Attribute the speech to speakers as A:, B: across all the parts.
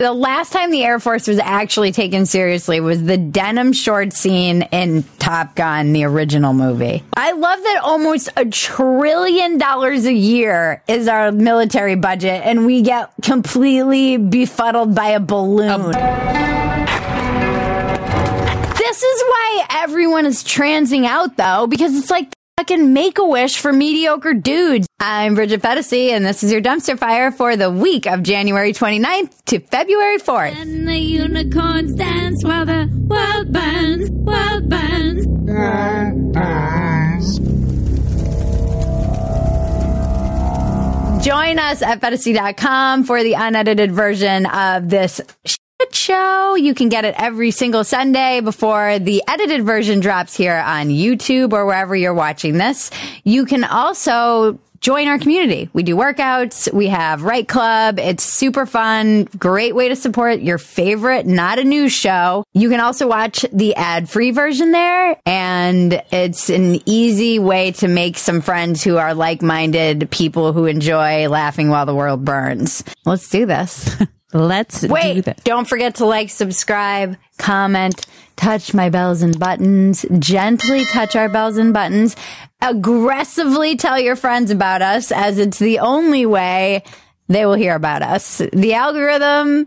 A: The last time the Air Force was actually taken seriously was the denim short scene in Top Gun, the original movie. I love that almost a trillion dollars a year is our military budget, and we get completely befuddled by a balloon. this is why everyone is transing out, though, because it's like fucking make a wish for mediocre dudes. I'm Bridget Phetasy, and this is your dumpster fire for the week of January 29th to February 4th.
B: And the unicorns dance while the world burns, world burns.
A: Join us at Phetasy.com for the unedited version of this show. You can get it every single Sunday before the edited version drops here on YouTube or wherever you're watching this. You can also join our community. We do workouts. We have Right Club. It's super fun. Great way to support your favorite, not a news show. You can also watch the ad free version there. And it's an easy way to make some friends who are like minded people who enjoy laughing while the world burns. Let's do this.
C: Let's do
A: Wait,
C: this.
A: don't forget to like, subscribe, comment, touch my bells and buttons, gently touch our bells and buttons, aggressively tell your friends about us as it's the only way they will hear about us. The algorithm,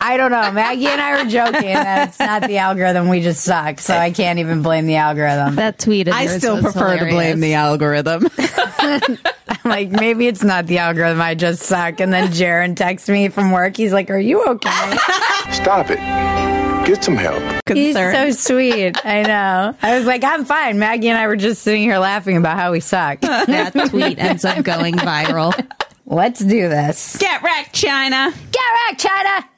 A: I don't know. Maggie and I were joking that it's not the algorithm. We just suck. So I can't even blame the algorithm.
C: That tweet. of
D: I still
C: was
D: prefer to blame the
C: hilarious.
D: algorithm.
A: like maybe it's not the algorithm. I just suck. And then Jaron texts me from work. He's like, "Are you okay?"
E: Stop it. Get some help.
A: He's
D: Concern.
A: so sweet. I know. I was like, I'm fine. Maggie and I were just sitting here laughing about how we suck.
C: That tweet ends up going viral.
A: Let's do this.
D: Get wrecked, China.
A: Get wrecked, China.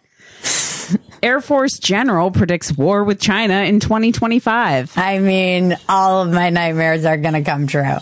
D: Air Force General predicts war with China in 2025.
A: I mean, all of my nightmares are going to come true.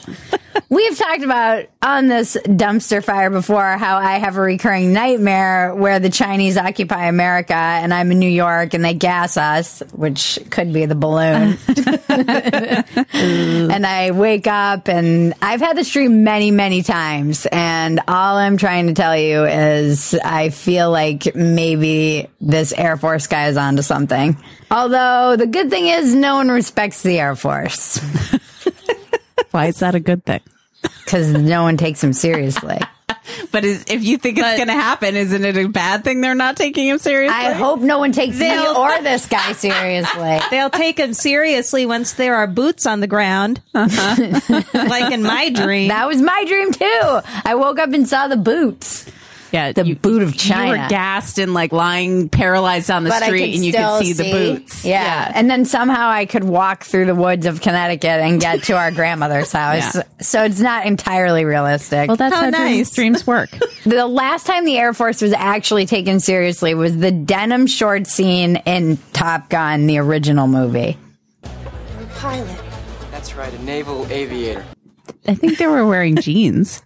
A: We've talked about on this dumpster fire before how I have a recurring nightmare where the Chinese occupy America and I'm in New York and they gas us, which could be the balloon. and I wake up and I've had this dream many, many times. And all I'm trying to tell you is I feel like maybe this Air Force guy is onto something. Although the good thing is no one respects the Air Force
D: Why is that a good thing?
A: because no one takes him seriously.
D: But is, if you think it's going to happen, isn't it a bad thing they're not taking him seriously?
A: I hope no one takes me
C: They'll-
A: or this guy seriously.
C: They'll take him seriously once there are boots on the ground. Uh-huh. like in my dream.
A: That was my dream too. I woke up and saw the boots.
D: Yeah,
A: the boot of China.
D: You were gassed and like lying paralyzed on the
A: but
D: street, and you could see, the boots.
A: Yeah. and then somehow I could walk through the woods of Connecticut and get to our grandmother's house.
D: Yeah.
A: So it's not entirely realistic.
C: well, that's
D: How
C: how,
D: nice.
C: dreams, dreams work.
A: the last time the Air Force was actually taken seriously was the denim short scene in Top Gun, the original movie. Pilot.
F: That's right, a naval aviator.
D: I think they were wearing jeans,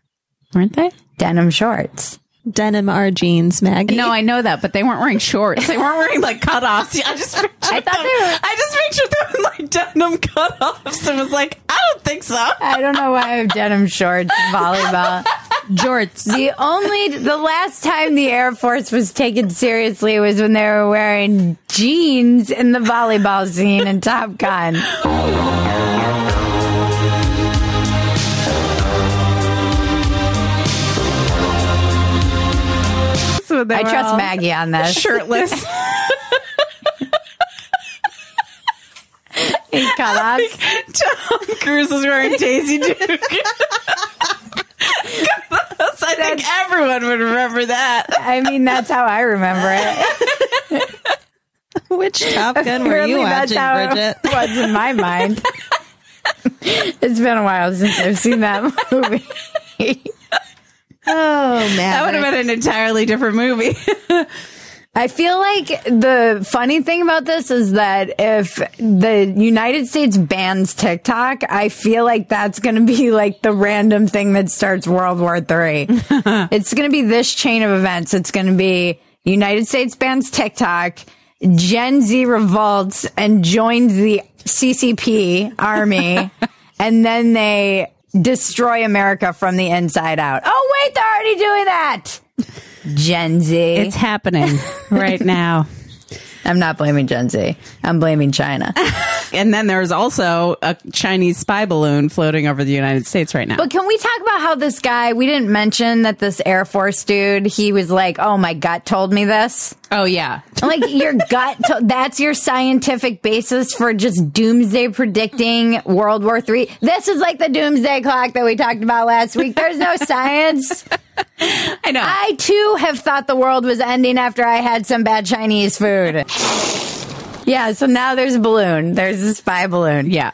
D: weren't they?
A: Denim shorts.
C: Denim are jeans, Maggie.
D: No, I know that, but they weren't wearing shorts. They weren't wearing like cutoffs. I just pictured
A: I thought
D: them,
A: they were-
D: I just pictured them in like denim cutoffs and was like, I don't think so.
A: I don't know why I have denim shorts, volleyball.
C: jorts.
A: The only, the last time the Air Force was taken seriously was when they were wearing jeans in the volleyball scene in Top Gun. I trust Maggie on this.
D: Shirtless.
A: He cut.
D: Tom Cruise was wearing Daisy Duke. I think everyone would remember that.
A: I mean, that's how I remember it.
C: Which Top Gun were you watching, Bridget?
A: was in my mind. it's been a while since I've seen that movie.
C: Oh, man.
D: That would have been an entirely different movie.
A: I feel like the funny thing about this is that if the United States bans TikTok, I feel like that's going to be like the random thing that starts World War Three. it's going to be this chain of events. It's going to be United States bans TikTok, Gen Z revolts and joins the CCP army, and then they destroy America from the inside out. Oh wait, they're already doing that. Gen Z.
D: It's happening right now.
A: I'm not blaming Gen Z. I'm blaming China.
D: And then there's also a Chinese spy balloon floating over the United States right now.
A: But can we talk about how this guy, we didn't mention that this Air Force dude, he was like, oh, my gut told me this.
D: oh yeah.
A: Like your gut, to- that's your scientific basis for just doomsday predicting World War Three. This is like the doomsday clock that we talked about last week. There's no science.
D: I know.
A: I too have thought the world was ending after I had some bad Chinese food. Yeah, so now there's a balloon. There's a spy balloon.
D: yeah.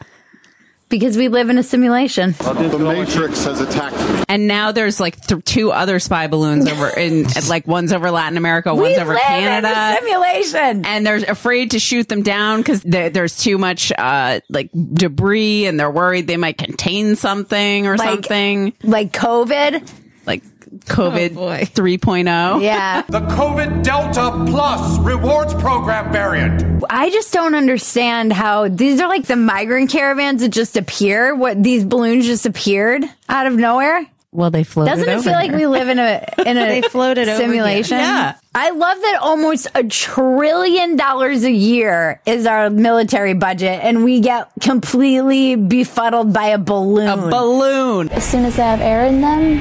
A: Because we live in a simulation.
G: The Matrix has attacked me.
D: And now there's like th- two other spy balloons over in like one's over Latin America, one's
A: we
D: over
A: live
D: Canada.
A: in a simulation.
D: and they're afraid to shoot them down because there's too much uh, like debris, and they're worried they might contain something or
A: Like-
D: something
A: like COVID.
D: like COVID oh,
C: boy.
D: 3.0.
A: Yeah.
H: The COVID Delta Plus rewards program variant.
A: I just don't understand how these are like the migrant caravans that just appear. What these balloons just appeared out of nowhere.
D: Well, they floated.
A: Doesn't it
D: over
A: feel like we live in a in a
C: They floated
A: simulation?
C: here.
D: Yeah.
A: I love that almost a trillion dollars a year is our military budget, and we get completely befuddled by a balloon.
D: a balloon?
I: As soon as they have air in them,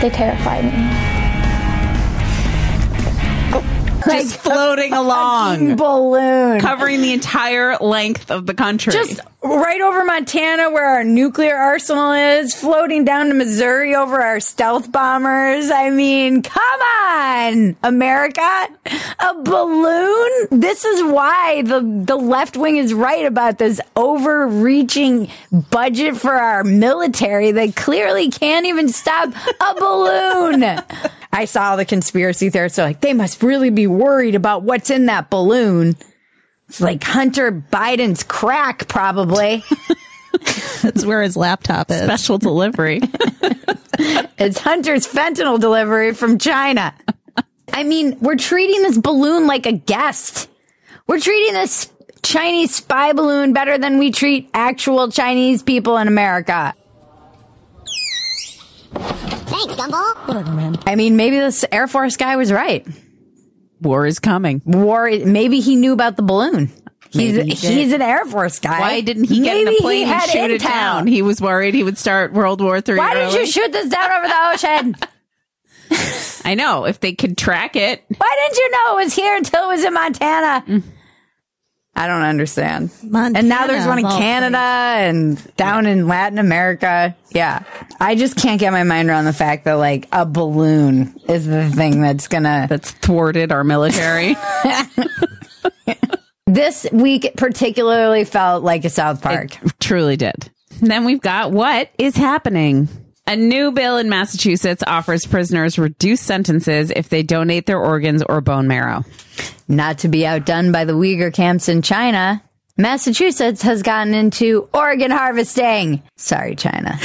I: they terrify me.
D: Just floating along,
A: balloon.
D: covering the entire length of the country.
A: just right over Montana where our nuclear arsenal is, floating down to Missouri over our stealth bombers. I mean, come on, America. A balloon? This is why the, the left wing is right about this overreaching budget for our military that clearly can't even stop a balloon. I saw the conspiracy theorists are like, they must really be worried about what's in that balloon. It's like Hunter Biden's crack, probably.
C: That's where his laptop is.
D: special delivery.
A: it's Hunter's fentanyl delivery from China. I mean, we're treating this balloon like a guest. We're treating this Chinese spy balloon better than we treat actual Chinese people in America.
I: Thanks, Gumball.
A: I mean, maybe this Air Force guy was right.
D: War is coming.
A: War, maybe he knew about the balloon. He's,
D: he
A: he's an Air Force guy.
D: Why didn't he get in a plane
A: he
D: and shoot it down? He was worried he would start World War Three.
A: Why didn't you shoot this down over the ocean?
D: I know if they could track it.
A: Why didn't you know it was here until it was in Montana? Mm. I don't understand.
C: Montana,
A: and now there's one in Canada and down in Latin America. Yeah. I just can't get my mind around the fact that like a balloon is the thing that's gonna.
D: That's thwarted our military.
A: This week particularly felt like a South Park.
D: It truly did. Then we've got what is happening. A new bill in Massachusetts offers prisoners reduced sentences if they donate their organs or bone marrow.
A: Not to be outdone by the Uyghur camps in China, Massachusetts has gotten into organ harvesting. Sorry, China.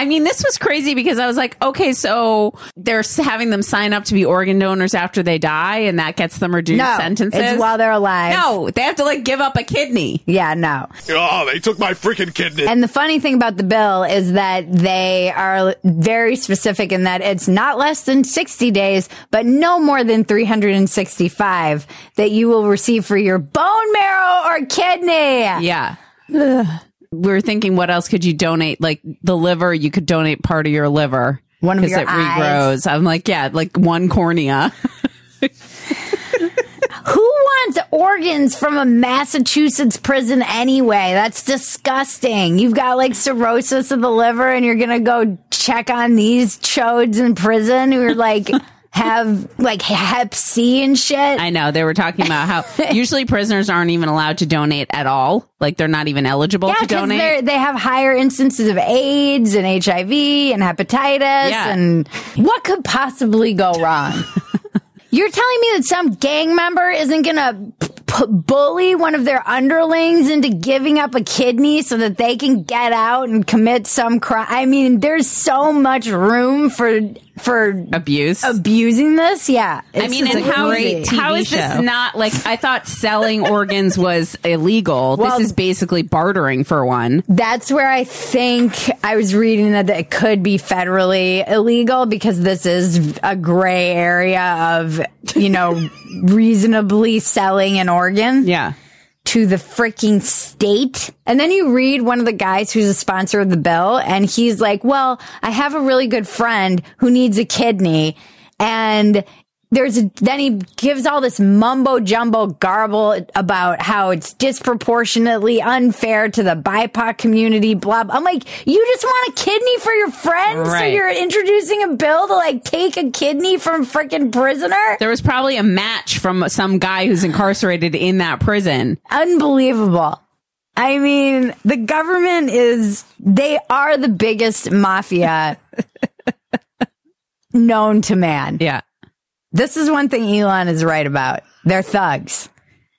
D: I mean, this was crazy because I was like, okay, so they're having them sign up to be organ donors after they die, and that gets them reduced
A: No,
D: sentences.
A: it's while they're alive.
D: No, they have to like give up a kidney.
A: Yeah, no.
E: Oh, they took my freaking kidney.
A: And the funny thing about the bill is that they are very specific in that it's not less than 60 days, but no more than 365 that you will receive for your bone marrow or kidney.
D: Yeah. We were thinking, what else could you donate? Like the liver, you could donate part of your liver.
A: One of your
D: it
A: eyes.
D: regrows. I'm like, yeah, like one cornea.
A: Who wants organs from a Massachusetts prison anyway? That's disgusting. You've got like cirrhosis of the liver and you're going to go check on these chodes in prison who are like, have like hep C and shit.
D: I know they were talking about how usually prisoners aren't even allowed to donate at all. Like they're not even eligible
A: Yeah,
D: to donate.
A: they have higher instances of AIDS and HIV and hepatitis.
D: Yeah.
A: And what could possibly go wrong? You're telling me that some gang member isn't going to p- bully one of their underlings into giving up a kidney so that they can get out and commit some crime? I mean, there's so much room for for
D: Abuse.
A: abusing this. Yeah.
D: I mean, and how, how is this
C: show.
D: not like I thought selling organs was illegal?
A: Well-
D: this is basically bartering for one.
A: That's where I think I was reading that it could be federally illegal because this is a gray area of, you know, reasonably selling an organ
D: Yeah.
A: To the freaking state. And then you read one of the guys who's a sponsor of the bill and he's like, well, I have a really good friend who needs a kidney and there's then he gives all this mumbo jumbo garble about how it's disproportionately unfair to the BIPOC community. Blah. blah. I'm like, you just want a kidney for your friend, so you're introducing a bill to like take a kidney from a freaking prisoner.
D: There was probably a match from some guy who's incarcerated in that prison.
A: unbelievable. I mean, the government is, they are the biggest mafia known to man.
D: Yeah.
A: This is one thing Elon is right about. They're thugs.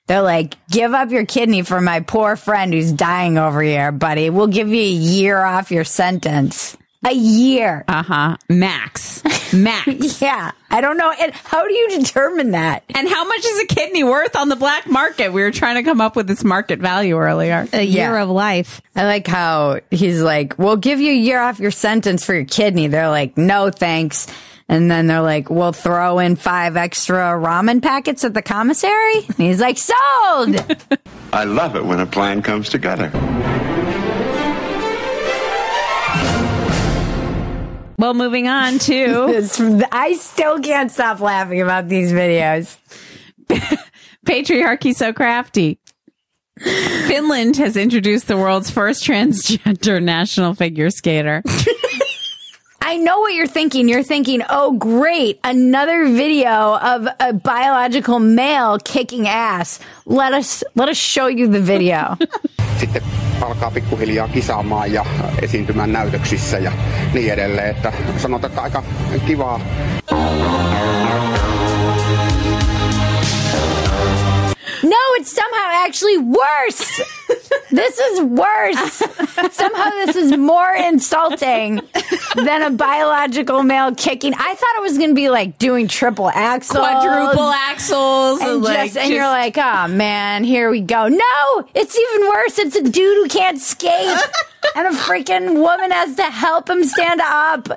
A: They're like, give up your kidney for my poor friend who's dying over here, buddy. We'll give you a year off your sentence. A year.
D: Uh huh. Max. Max.
A: Yeah. I don't know. And how do you determine that?
D: and how much is a kidney worth on the black market? We were trying to come up with this market value earlier.
C: A year
A: Yeah.
C: of life.
A: I like how he's like, we'll give you a year off your sentence for your kidney. They're like, no, thanks. And then they're like, we'll throw in five extra ramen packets at the commissary. And he's like, sold.
G: I love it when a plan comes together.
D: Well, moving on to.
A: I still can't stop laughing about these videos.
D: patriarchy so crafty. Finland has introduced the world's first transgender national figure skater.
A: I know what you're thinking. You're thinking, oh, great, another video of a biological male kicking ass. Let us let us show you the video.
J: sitten alkaa pikkuhiljaa kisaamaan ja esiintymään näytöksissä ja niin edelleen. Että sanotaan, että aika kivaa
A: it's somehow actually worse. this is worse. somehow this is more insulting than a biological male kicking. I thought it was going to be like doing triple axles.
D: Quadruple axles.
A: And,
D: like,
A: just, and you're like, oh man, here we go. No, it's even worse. It's a dude who can't skate, and a freaking woman has to help him stand up.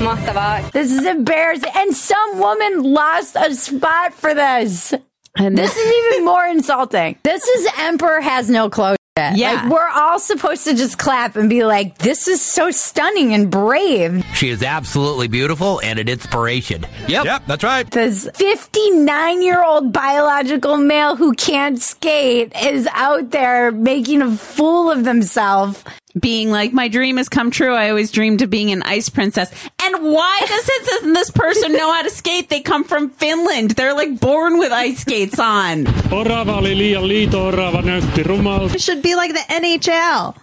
J: Kuviota. Mutta tuota, eteenpäin mennään ja homma ja
A: This is embarrassing. And some woman lost a spot for this.
D: And
A: This is even more insulting. This is Emperor has no clothes. yet.
D: Yeah.
A: Like, we're all supposed to just clap and be like, this is so stunning and brave.
K: She is absolutely beautiful and an inspiration. Yep.
E: Yep, that's right.
A: This 59 year old biological male who can't skate is out there making a fool of themselves.
D: Being like, my dream has come true. I always dreamed of being an ice princess. And why does it, doesn't this person know how to skate? They come from Finland. They're like born with ice skates on.
L: Orava oli liian liito, orava näytti rumalta.
C: It should be like the NHL.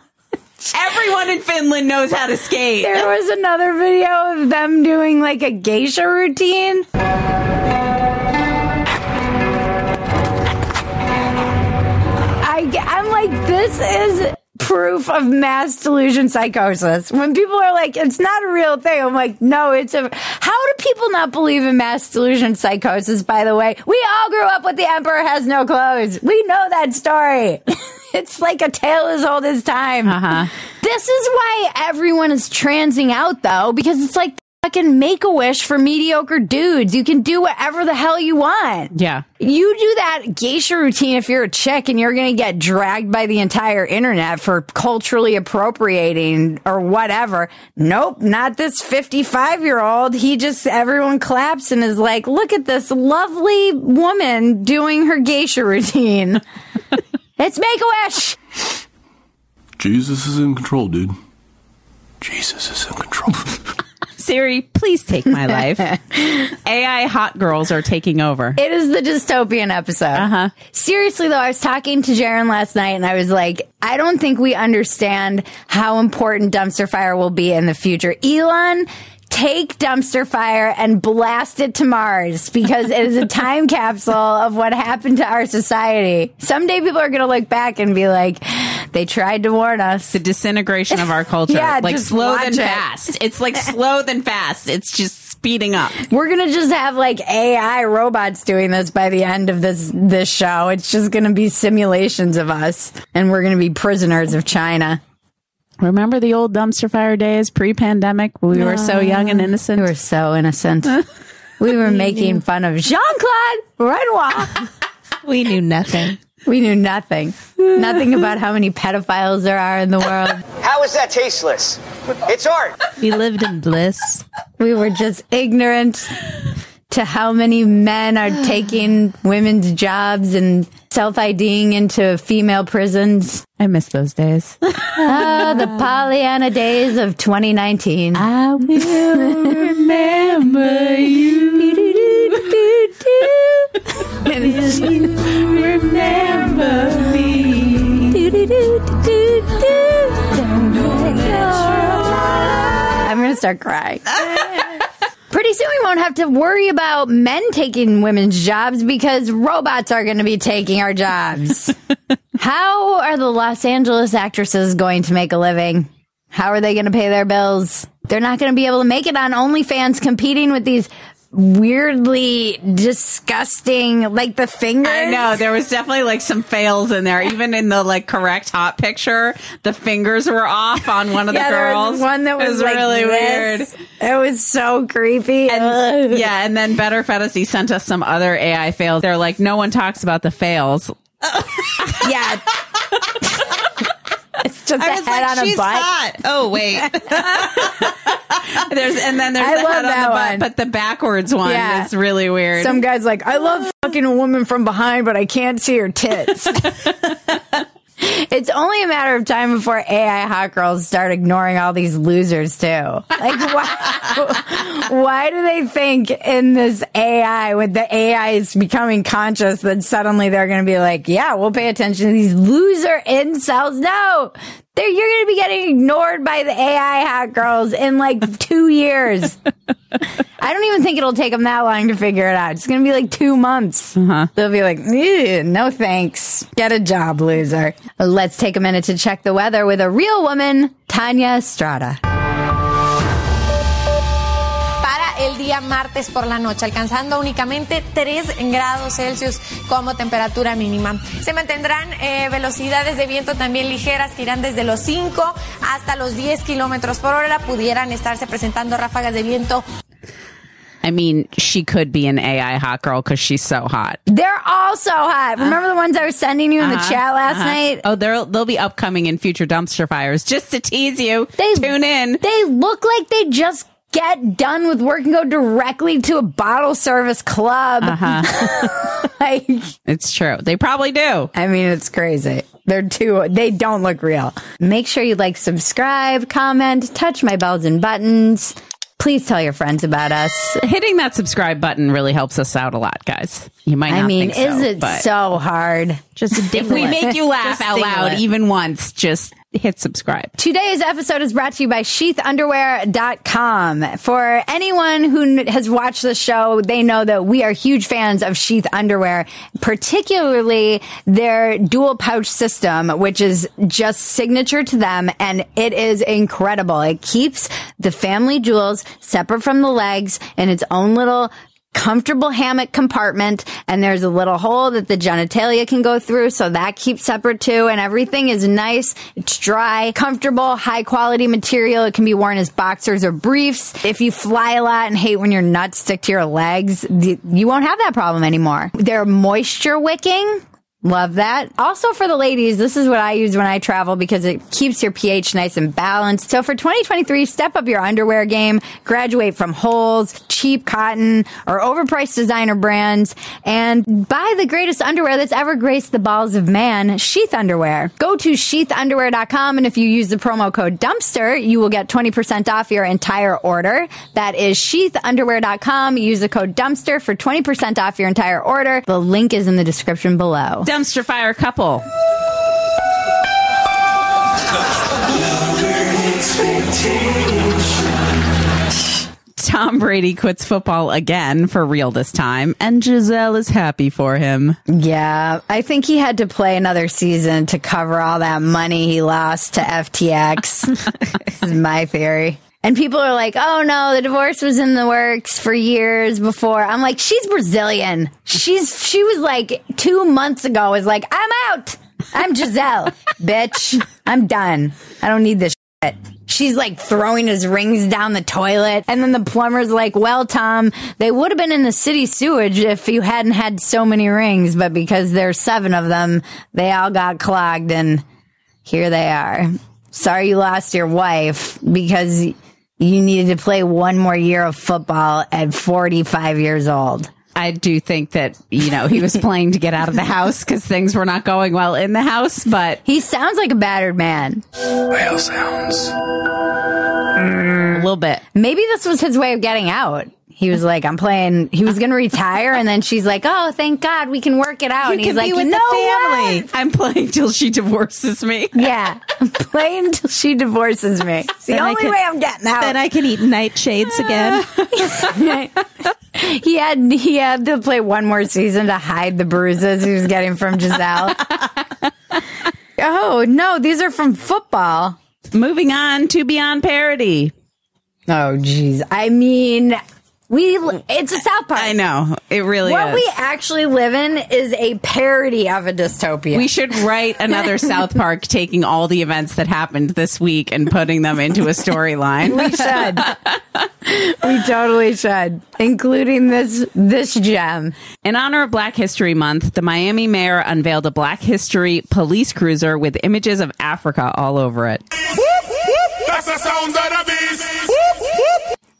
D: Everyone in Finland knows how to skate.
A: There was another video of them doing like a geisha routine. I, I'm like, this is proof of mass delusion psychosis. When people are like, it's not a real thing, I'm like, no, it's a. How do people not believe in mass delusion psychosis, by the way? We all grew up with the emperor has no clothes. We know that story. it's like a tale as old as time.
D: Uh-huh.
A: This is why everyone is transing out, though, because it's like fucking make a wish for mediocre dudes. You can do whatever the hell you want.
D: Yeah.
A: You do that geisha routine if you're a chick and you're going to get dragged by the entire internet for culturally appropriating or whatever. Nope, not this 55 year old. He just, everyone claps and is like, look at this lovely woman doing her geisha routine. it's make a wish.
E: Jesus is in control, dude. Jesus is in control.
D: Siri, please take my life. AI hot girls are taking over.
A: It is the dystopian episode.
D: Uh-huh.
A: Seriously, though, I was talking to Jaron last night and I was like, I don't think we understand how important dumpster fire will be in the future. Elon take dumpster fire and blast it to Mars because it is a time capsule of what happened to our society. Someday people are going to look back and be like, they tried to warn us.
D: The disintegration of our culture.
A: Yeah,
D: like slow than
A: it.
D: fast. It's like slow than fast. It's just speeding up.
A: We're gonna just have like AI robots doing this by the end of this this show. It's just gonna be simulations of us, and we're gonna be prisoners of China.
D: Remember the old dumpster fire days pre-pandemic? We were so ah, young and innocent.
A: We were so innocent. we were making fun of Jean Claude Renoir.
C: We knew nothing.
A: We knew nothing, nothing about how many pedophiles there are in the world.
F: How is that tasteless? It's art.
C: We lived in bliss.
A: We were just ignorant to how many men are taking women's jobs and self IDing into female prisons.
D: I miss those days.
A: Ah, the Pollyanna days of 2019.
D: I will remember you. remember
A: start crying. Pretty soon we won't have to worry about men taking women's jobs because robots are going to be taking our jobs. How are the Los Angeles actresses going to make a living? How are they going to pay their bills? They're not going to be able to make it on OnlyFans competing with these weirdly disgusting, like the fingers.
D: I know there was definitely like some fails in there. Even in the like correct hot picture, the fingers were off on one of the
A: yeah, there
D: girls.
A: was one that
D: It
A: was, like
D: really
A: this.
D: weird.
A: It was so creepy.
D: And, yeah, and then Better Fantasy sent us some other AI fails. They're like, no one talks about the fails.
A: yeah. it's just
C: I
A: a
C: was
A: head
C: like,
A: on a
C: she's
A: butt.
C: hot. Oh wait,
D: There's and then there's
A: I
D: the
A: love
D: head on
A: that
D: the butt, but the backwards one
A: Yeah.
D: is really weird.
A: Some guy's like, I love fucking a woman from behind, but I can't see her tits. it's only a matter of time before AI hot girls start ignoring all these losers too. Like, why, why do they think in this AI, with the AI is becoming conscious, that suddenly they're going to be like, yeah, we'll pay attention to these loser incels? No. They're, you're going to be getting ignored by the AI hot girls in like two years. I don't even think it'll take them that long to figure it out. It's going to be like two months. Uh-huh. They'll be like, "Ew, no thanks. Get a job, loser. Let's take a minute to check the weather with a real woman, Tanya Estrada.
M: Día martes por la noche, alcanzando únicamente 3 grados Celsius como temperatura mínima. Se mantendrán eh, velocidades de viento también ligeras que irán desde los 5 hasta los 10 kilómetros por hora. Pudieran estarse presentando ráfagas de viento
D: I mean, she could be an AI hot girl because she's so hot.
A: They're all so hot. Remember the ones I was sending you in the
D: Uh-huh,
A: chat last
D: uh-huh.
A: night?
D: Oh, they'll they'll be upcoming in future dumpster fires. Just to tease you,
A: They
D: tune in.
A: They look like they just get done with work and go directly to a bottle service club.
D: Uh-huh.
A: like,
D: It's true. They probably do.
A: I mean, it's crazy. They're too, they don't look real. Make sure you like, subscribe, comment, touch my bells and buttons. Please tell your friends about us.
D: Hitting that subscribe button really helps us out a lot, guys. You might not
A: I mean,
D: so,
A: is it so hard? Just
D: if we make you laugh out loud
C: it.
D: even once, just hit subscribe.
A: Today's episode is brought to you by sheathunderwear.com. For anyone who has watched the show, they know that we are huge fans of Sheath Underwear, particularly their dual pouch system, which is just signature to them. And it is incredible. It keeps the family jewels separate from the legs in its own little comfortable hammock compartment and there's a little hole that the genitalia can go through so that keeps separate too and everything is nice. It's dry comfortable high quality material. It can be worn as boxers or briefs. If you fly a lot and hate when your nuts stick to your legs you won't have that problem anymore. They're moisture wicking Love that. Also for the ladies, this is what I use when I travel because it keeps your pH nice and balanced. So for 2023, step up your underwear game, graduate from holes, cheap cotton, or overpriced designer brands, and buy the greatest underwear that's ever graced the balls of man, Sheath Underwear. Go to sheathunderwear.com and if you use the promo code dumpster, you will get 20% off your entire order. That is sheathunderwear.com. Use the code dumpster for 20% off your entire order. The link is in the description below.
D: Dumpster fire couple. Tom Brady quits football again for real this time, and Gisele is happy for him.
A: Yeah, I think he had to play another season to cover all that money he lost to FTX. is my theory. And people are like, oh no, the divorce was in the works for years before. I'm like, she's Brazilian. She's, she was like two months ago was like, I'm out. I'm Gisele, bitch. I'm done. I don't need this shit. She's like throwing his rings down the toilet. And then the plumber's like, well, Tom, they would have been in the city sewage if you hadn't had so many rings, but because there's seven of them, they all got clogged and here they are. Sorry you lost your wife because you needed to play one more year of football at 45 years old.
D: I do think that, you know, he was playing to get out of the house because things were not going well in the house, but
A: He sounds like a battered man.
E: Whale sounds.
D: Mm, a little bit.
A: Maybe this was his way of getting out. He was like, I'm playing, he was going to retire. And then she's like, oh, thank God we can work it out. and he's like, you
D: with the family.
A: what?
D: I'm playing till she divorces me.
A: Yeah. I'm playing till she divorces me. It's the
C: Then
A: only
C: can-
A: way I'm getting out.
C: Then I can eat nightshades again.
A: he had, he had to play one more season to hide the bruises he was getting from Gisele. oh, no, these are from football.
D: Moving on to Beyond Parody.
A: Oh, geez. I mean, we, mm. it's a South Park.
D: I know. It really
A: What
D: is.
A: we actually live in is a parody of a dystopia.
D: We should write another South Park taking all the events that happened this week and putting them into a storyline.
A: We should. we totally should, including this this gem.
D: In honor of Black History Month, the Miami mayor unveiled a Black History police cruiser with images of Africa all over it.
H: That's the sounds of the beast.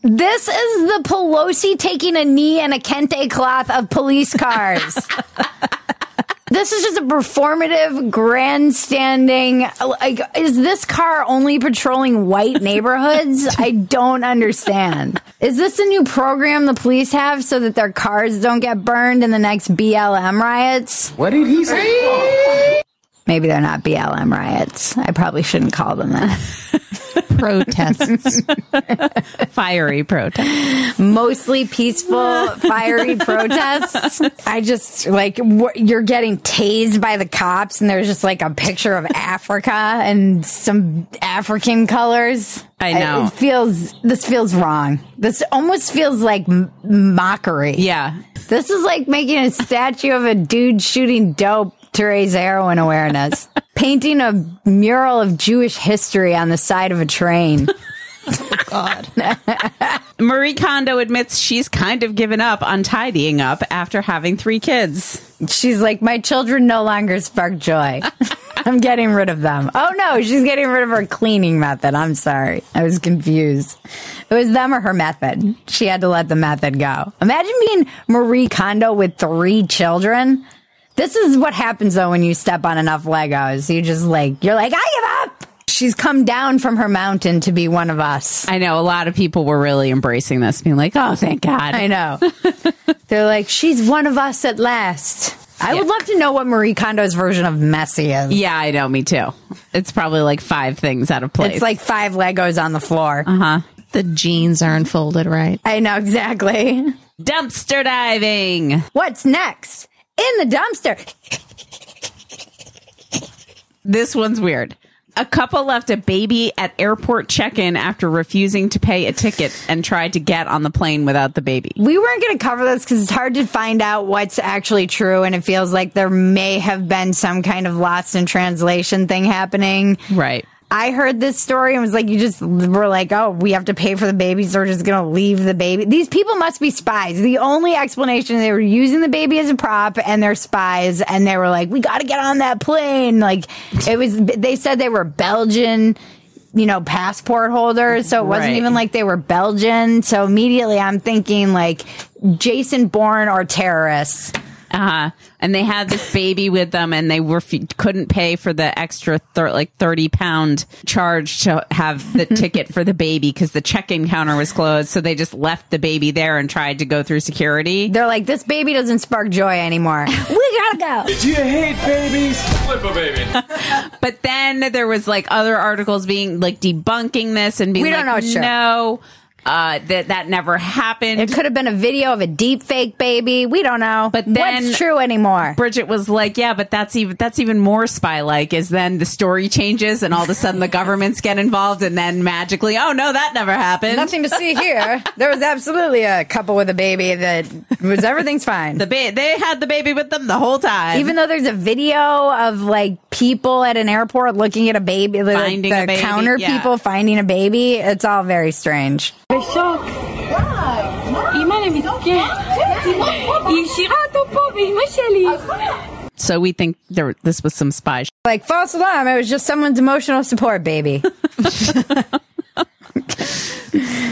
A: This is the Pelosi taking a knee and a kente cloth of police cars. this is just a performative, grandstanding. Like, is this car only patrolling white neighborhoods? I don't understand. Is this a new program the police have so that their cars don't get burned in the next BLM riots?
H: What did he say?
A: Maybe they're not BLM riots. I probably shouldn't call them that.
C: Protests.
D: Fiery protests.
A: Mostly peaceful, fiery protests. I just like wh- you're getting tased by the cops, and there's just like a picture of Africa and some African colors.
D: I know.
A: It feels this feels wrong. This almost feels like m- mockery.
D: Yeah.
A: This is like making a statue of a dude shooting dope to raise heroin awareness. Painting a mural of Jewish history on the side of a train.
C: oh, God.
D: Marie Kondo admits she's kind of given up on tidying up after having three kids.
A: She's like, my children no longer spark joy. I'm getting rid of them. Oh no, she's getting rid of her cleaning method. I'm sorry. I was confused. It was them or her method. She had to let the method go. Imagine being Marie Kondo with three children. This is what happens though when you step on enough Legos. You just like, you're like, I give up. She's come down from her mountain to be one of us.
D: I know a lot of people were really embracing this, being like, oh, thank God.
A: I know. They're like, she's one of us at last. I would love to know what Marie Kondo's version of messy is.
D: Yeah, I know. Me too. It's probably like five things out of place.
A: It's like five Legos on the floor.
D: uh huh.
C: The jeans are unfolded right.
A: I know exactly.
D: Dumpster diving.
A: What's next? In the dumpster.
D: This one's weird. A couple left a baby at airport check-in after refusing to pay a ticket and tried to get on the plane without the baby.
A: We weren't going to cover this because it's hard to find out what's actually true, and it feels like there may have been some kind of lost in translation thing happening.
D: Right.
A: I heard this story and was like, you just were like, oh, we have to pay for the baby, so we're just going to leave the baby. These people must be spies. The only explanation they were using the baby as a prop and they're spies, and they were like, we got to get on that plane. Like, it was, they said they were Belgian. You know, passport holders. So it wasn't
D: Right.
A: even like they were Belgian. So immediately I'm thinking like Jason Bourne or terrorists.
D: Uh huh. And they had this baby with them, and they were couldn't pay for the extra thir- like thirty pound charge to have the ticket for the baby because the check-in counter was closed. So they just left the baby there and tried to go through security.
A: They're like, this baby doesn't spark joy anymore. we gotta go.
H: Do you hate babies? Flip a baby.
D: But then there was like other articles being like debunking this and being
A: We don't
D: like,
A: know it's true.
D: Uh, that that never happened.
A: It could have been a video of a deep fake baby. We don't know.
D: But then-
A: what's true anymore?
D: Bridget was like, "Yeah, but that's even that's even more spy like." Is then the story changes and all of a sudden the governments get involved, and then magically, oh no, that never happened.
A: Nothing to see here. There was absolutely a couple with a baby that was everything's fine.
D: The ba- they had the baby with them the whole time.
A: Even though there's a video of like people at an airport looking at a like
D: Finding
A: the
D: a baby,
A: counter
D: yeah.
A: people finding a baby, it's all very strange.
B: בשוק. אימא'לה מסכן. היא השאירה אותו פה באמא שלי.
D: so we think there this was some spy. sh-
A: Like false alarm, it was just someone's emotional support baby.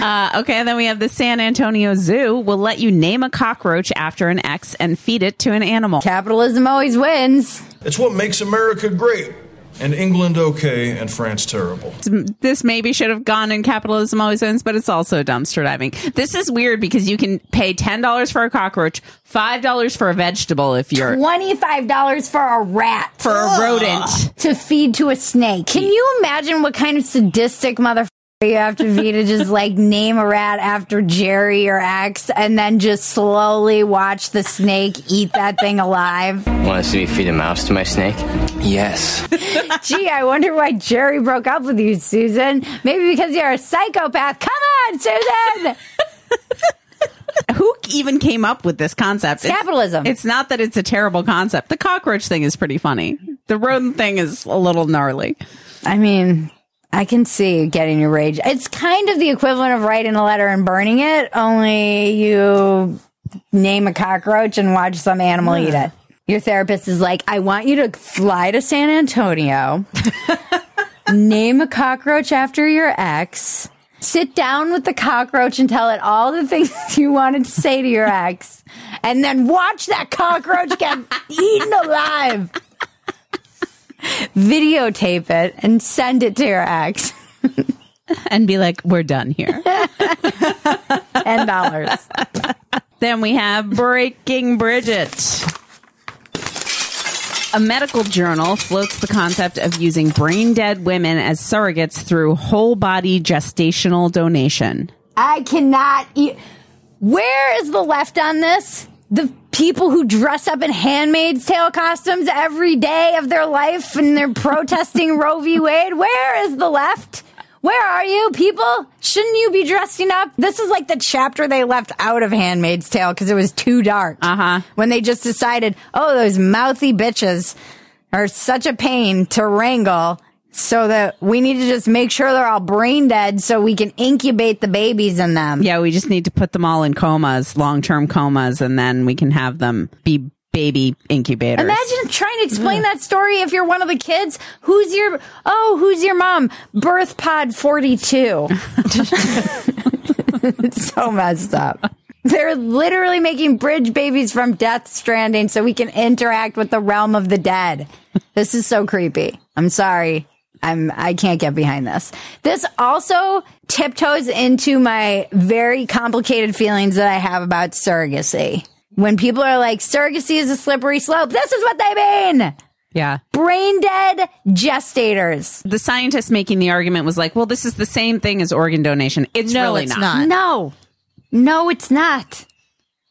D: Uh, okay, and then we have the San Antonio Zoo will let you name a cockroach after an X and feed it to an animal.
A: Capitalism always wins.
N: It's what makes America great, and England okay, and France terrible.
D: this maybe should have gone in capitalism always wins, but it's also dumpster diving. This is weird because you can pay ten dollars for a cockroach, five dollars for a vegetable if you're
A: Twenty-five dollars for a rat
D: for a rodent.
A: to feed to a snake. Can you imagine what kind of sadistic motherfucker you have to be to just like name a rat after Jerry or X, and then just slowly watch the snake eat that thing alive?
O: Want to see me feed a mouse to my snake? Yes.
A: Gee, I wonder why Jerry broke up with you, Susan. Maybe because you're a psychopath. Come on, Susan.
D: Who even came up with this concept?
A: It's capitalism.
D: It's not that it's a terrible concept. The cockroach thing is pretty funny. The rodent thing is a little gnarly.
A: I mean, I can see getting your rage. It's kind of the equivalent of writing a letter and burning it, only you name a cockroach and watch some animal eat it. Your therapist is like, I want you to fly to San Antonio, name a cockroach after your ex, sit down with the cockroach and tell it all the things you wanted to say to your ex, and then watch that cockroach get eaten alive videotape it and send it to your ex.
D: and be like, we're done here.
A: Ten dollars.
D: Then we have Breaking Bridget. A medical journal floats the concept of using brain dead women as surrogates through whole body gestational donation.
A: I cannot eat. Where is the left on this? The people who dress up in Handmaid's Tale costumes every day of their life and they're protesting Roe v. Wade. Where is the left? Where are you, people? Shouldn't you be dressing up? This is like the chapter they left out of Handmaid's Tale because it was too dark. Uh huh. When they just decided, oh, those mouthy bitches are such a pain to wrangle. So that we need to just make sure they're all brain dead so we can incubate the babies in them.
D: Yeah, we just need to put them all in comas, long term comas, and then we can have them be baby incubators.
A: Imagine trying to explain that story if you're one of the kids. Who's your oh, who's your mom? Birth pod 42. it's so messed up. They're literally making bridge babies from Death Stranding so we can interact with the realm of the dead. This is so creepy. I'm sorry. I'm I can't get behind this. This also tiptoes into my very complicated feelings that I have about surrogacy. When people are like surrogacy is a slippery slope, this is what they mean.
D: Yeah.
A: Brain dead gestators.
D: The scientist making the argument was like, well, this is the same thing as organ donation. It's
A: No,
D: really
A: it's
D: not.
A: No. No, it's not.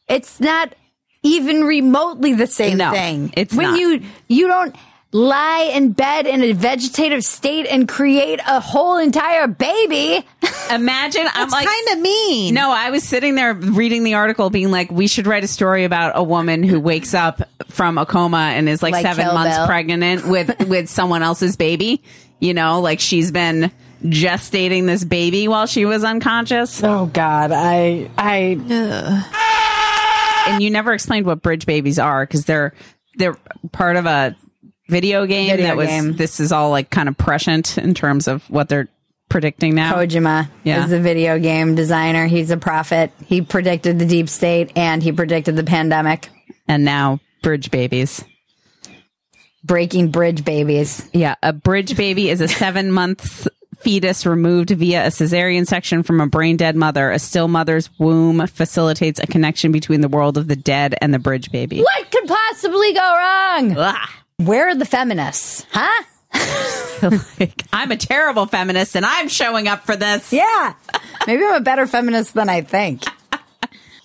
A: It's not even remotely the same
D: No,
A: thing.
D: it's
A: when
D: not.
A: you you don't lie in bed in a vegetative state and create a whole entire baby.
D: Imagine I'm like
C: kind of mean.
D: No, I was sitting there reading the article being like, we should write a story about a woman who wakes up from a coma and is like,
A: Like
D: seven
A: Kill
D: months
A: Bill.
D: pregnant with, with someone else's baby. You know, like she's been gestating this baby while she was unconscious.
A: Oh God, I I
D: And you never explained what bridge babies are because they're, they're part of a video game
A: Video
D: that was,
A: game.
D: this is all like kind of prescient in terms of what they're predicting now.
A: Kojima
D: Yeah.
A: is a video game designer. He's a prophet. He predicted the deep state and he predicted the pandemic.
D: And now bridge babies.
A: Breaking bridge babies.
D: Yeah, a bridge baby is a seven month fetus removed via a cesarean section from a brain dead mother. A still mother's womb facilitates a connection between the world of the dead and the bridge baby.
A: What could possibly go wrong? Where are the feminists? Huh?
D: like, I'm a terrible feminist and I'm showing up for this.
A: Yeah. Maybe I'm a better feminist than I think.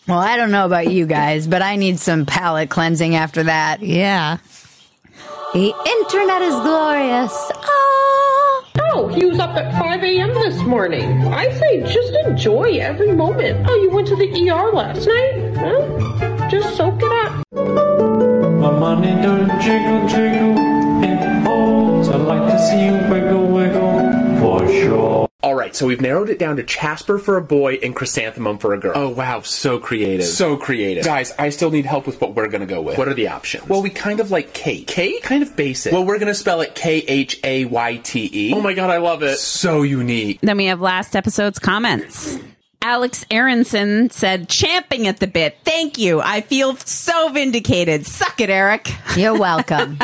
A: Well, I don't know about you guys, but I need some palate cleansing after that.
C: Yeah.
A: The internet is glorious.
P: Oh, Oh, he was up at 5 a.m. this morning. I say just enjoy every moment. Oh, you went to the ER last night? Well, just soak it up.
L: My money don't jiggle, jiggle. It holds. I like to see you wiggle, wiggle. For sure.
Q: All right, so we've narrowed it down to Jasper for a boy and Chrysanthemum for a girl.
E: Oh wow, so creative.
Q: So creative.
E: Guys, I still need help with what we're gonna go with.
Q: What are the options?
E: Well, we kind of like Kate.
Q: Kate? Kind of basic.
E: Well, we're gonna spell it K H A Y T E.
Q: oh my god, I love it.
E: So unique.
D: Then we have last episode's comments. Alex Aronson said, champing at the bit. Thank you. I feel so vindicated. Suck it, Eric.
A: You're welcome.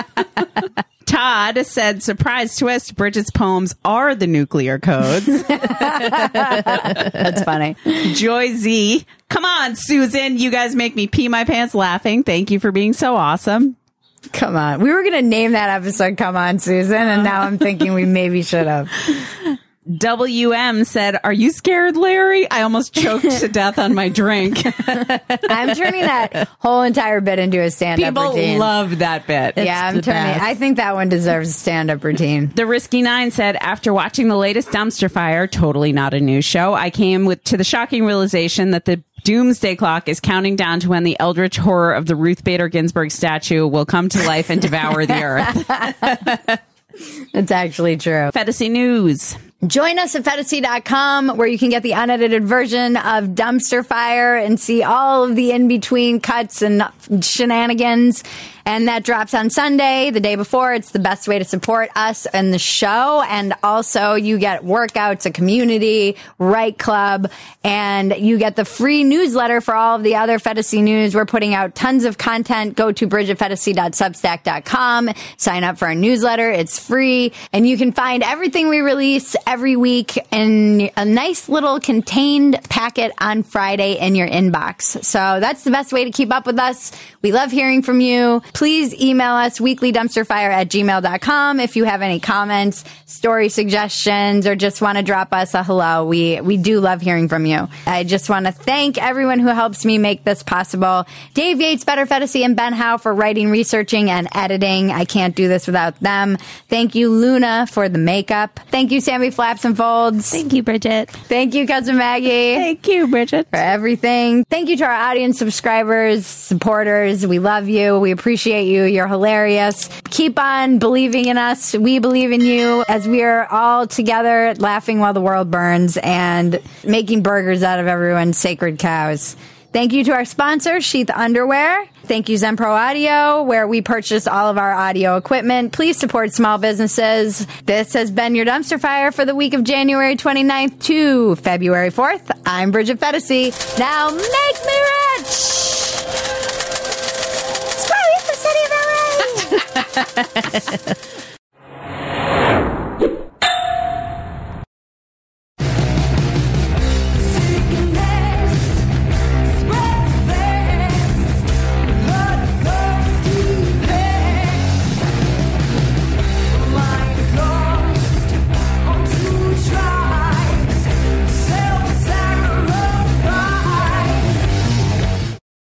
D: Todd said, surprise twist, Bridget's poems are the nuclear codes.
A: That's funny.
D: Joy Z, come on, Susan. You guys make me pee my pants laughing. Thank you for being so awesome.
A: Come on. We were going to name that episode Come On, Susan, and now I'm thinking we maybe should have.
D: WM said, Are you scared, Larry? I almost choked to death on my drink.
A: I'm turning that whole entire bit into a stand up routine.
D: People love that bit.
A: yeah, I'm turning.
C: best.
A: I think that one deserves a stand up routine.
D: The Risky Nine said, after watching the latest dumpster fire, totally not a new show, I came with to the shocking realization that the doomsday clock is counting down to when the eldritch horror of the Ruth Bader Ginsburg statue will come to life and devour the earth.
A: It's actually true.
D: Phetasy News.
A: Join us at phetasy.com where you can get the unedited version of Dumpster Fire and see all of the in between cuts and shenanigans. And that drops on Sunday, the day before. It's the best way to support us and the show. And also you get workouts, a community, right club, and you get the free newsletter for all of the other Phetasy News. We're putting out tons of content. Go to bridgetphetasy.substack.com, sign up for our newsletter. It's free and you can find everything we release every week in a nice little contained packet on Friday in your inbox. So that's the best way to keep up with us. We love hearing from you. Please email us weeklydumpsterfire at gmail.com if you have any comments, story suggestions, or just want to drop us a hello. We, we do love hearing from you. I just want to thank everyone who helps me make this possible. Dave Yates, Better Fantasy, and Ben Howe for writing, researching, and editing. I can't do this without them. Thank you, Luna, for the makeup. Thank you, Sammy Flaps and Folds.
C: Thank you, Bridget.
A: Thank you, Cousin Maggie.
D: Thank you, Bridget.
A: For everything. Thank you to our audience, subscribers, supporters. We love you. We appreciate you. You're hilarious. Keep on believing in us. We believe in you as we are all together laughing while the world burns and making burgers out of everyone's sacred cows. Thank you to our sponsor, Sheath Underwear. Thank you, Zenpro Audio, where we purchase all of our audio equipment. Please support small businesses. This has been your dumpster fire for the week of January 29th to February 4th. I'm Bridget Phetasy. Now make me rich! Screw the city of LA!